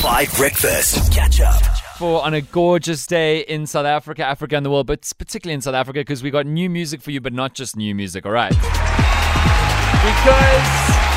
5 Breakfast. Catch up. for on a gorgeous day in South Africa, Africa, and the world, but particularly in South Africa because we got new music for you, but not just new music, all right? Because.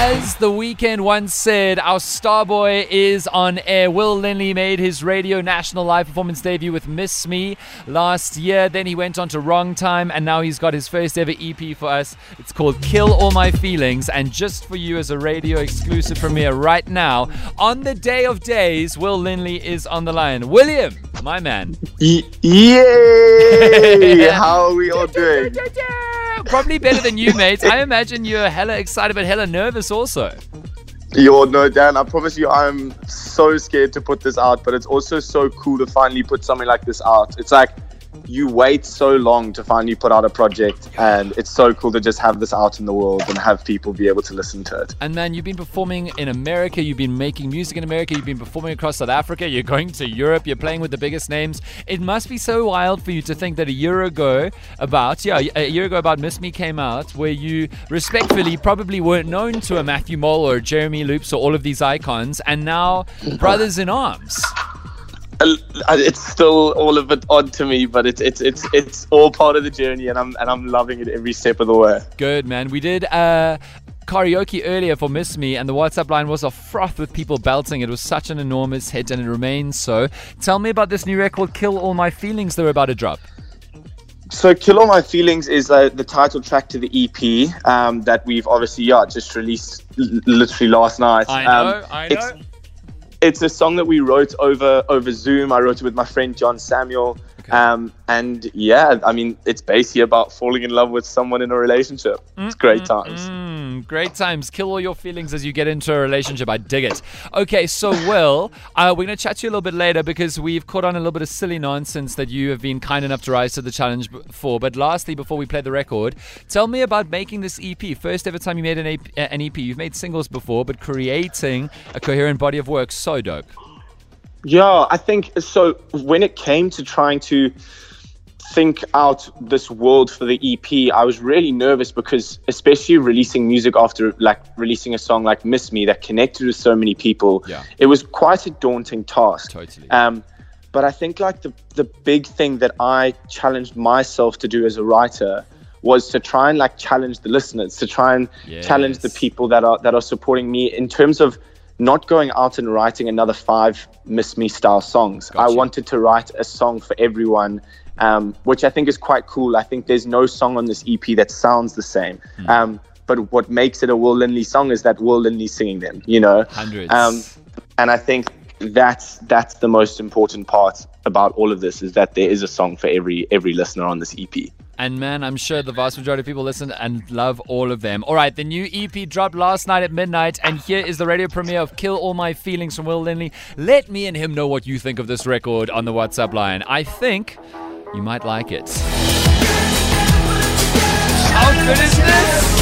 As the Weeknd once said, our star boy is on air. Will Linley made his radio national live performance debut with Miss Me last year. Then he went on to Wrong Time, and now he's got his first ever EP for us. It's called Kill All My Feelings. And just for you as a radio exclusive premiere right now, on the day of days, Will Linley is on the line. William, my man. Yay! How are we all doing? Probably better than you, mate. I imagine you're hella excited but hella nervous also. Yo, no, Dan, I promise you, I'm so scared to put this out, but it's also so cool to finally put something like this out. It's like you wait so long to finally put out a project, and it's so cool to just have this out in the world and have people be able to listen to it. And man, you've been performing in America, you've been making music in America, you've been performing across South Africa, you're going to Europe, you're playing with the biggest names. It must be so wild for you to think that a year ago, about, yeah, a year ago, about Miss Me came out, where you respectfully probably weren't known to a Matthew Mole or Jeremy Loops or all of these icons, and now brothers in arms. Uh, It's still all of it odd to me, but it's it's it's it's all part of the journey, and I'm and I'm loving it every step of the way. Good, man. We did uh, karaoke earlier for Miss Me, and the WhatsApp line was a froth with people belting. It was such an enormous hit, and it remains so. Tell me about this new record, Kill All My Feelings, they're about to drop. So, "Kill All My Feelings" is uh, the title track to the EP um, that we've obviously yeah just released l- literally last night. I Um, know, I it's- know. It's a song that we wrote over over Zoom. I wrote it with my friend John Samuel. Okay. Um, and yeah, I mean, it's basically about falling in love with someone in a relationship. It's great times. Mm, great times. Kill all your feelings as you get into a relationship. I dig it. Okay, so Will, uh, we're going to chat to you a little bit later because we've caught on a little bit of silly nonsense that you have been kind enough to rise to the challenge for. But lastly, before we play the record, tell me about making this EP. First ever time you made an EP. An EP. You've made singles before, but creating a coherent body of work, so dope. Yeah, I think so. When it came to trying to think out this world for the EP, I was really nervous because, especially releasing music after like releasing a song like "Miss Me" that connected with so many people, Yeah. it was quite a daunting task. Totally. Um, but I think like the the big thing that I challenged myself to do as a writer was to try and like challenge the listeners, to try and challenge the people that are that are supporting me in terms of not going out and writing another five Miss Me style songs. I wanted to write a song for everyone. Um, which I think is quite cool. I think there's no song on this EP that sounds the same. Hmm. Um, but what makes it a Will Linley song is that Will Linley singing them, you know? Hundreds. Um, and I think that's that's the most important part about all of this is that there is a song for every every listener on this EP. And man, I'm sure the vast majority of people listen and love all of them. All right, the new EP dropped last night at midnight, and here is the radio premiere of Kill All My Feelings from Will Linley. Let me and him know what you think of this record on the WhatsApp line. I think you might like it. How good is this?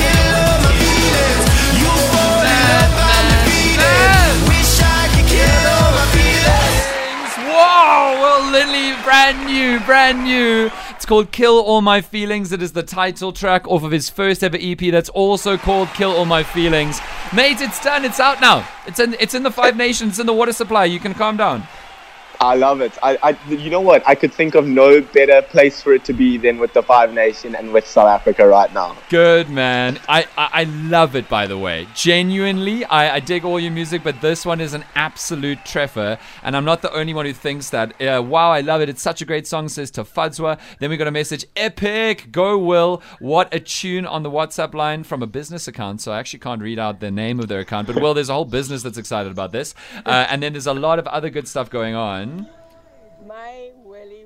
Whoa! Will Linley, brand new, brand new. It's called Kill All My Feelings. It is the title track off of his first ever EP that's also called Kill All My Feelings. Mate, it's done. It's out now. It's in it's in the Five Nations, in the water supply. You can calm down. I love it. I, I you know what? I could think of no better place for it to be than with the Five Nation and with South Africa right now. Good man. I, I, I love it by the way. Genuinely, I, I dig all your music, but this one is an absolute treffer. And I'm not the only one who thinks that. Uh, wow, I love it. It's such a great song, says to Tafadzwa. Then we got a message, epic, go Will. What a tune on the WhatsApp line from a business account. So I actually can't read out the name of their account. But Will, there's a whole business that's excited about this. Uh, and then there's a lot of other good stuff going on. My Willy.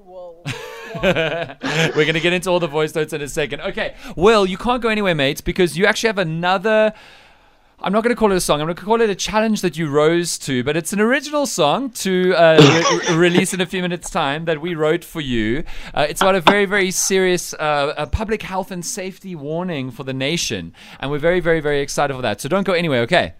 We're going to get into all the voice notes in a second. Okay, Will, you can't go anywhere, mate, because you actually have another. I'm not going to call it a song. I'm going to call it a challenge that you rose to, but it's an original song to uh, re- release in a few minutes' time that we wrote for you. Uh, it's about a very, very serious uh, a public health and safety warning for the nation, and we're very, very, very excited for that. So don't go anywhere, okay?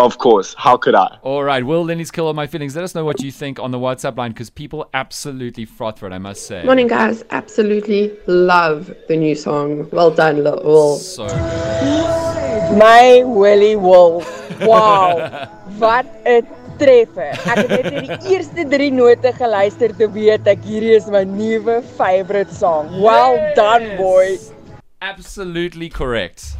Of course. How could I? All right, Will Linley's Kill All My Feelings. Let us know what you think on the WhatsApp line because people absolutely froth for it, I must say. Morning, guys. Absolutely love the new song. Well done, Lil. So good. My Willy Wolf. Wow. Wat 'n treffer. Ek het net in die eerste 3 note geluister te weet ek hierdie is my nuwe favourite song. Well done, boy. Absolutely correct.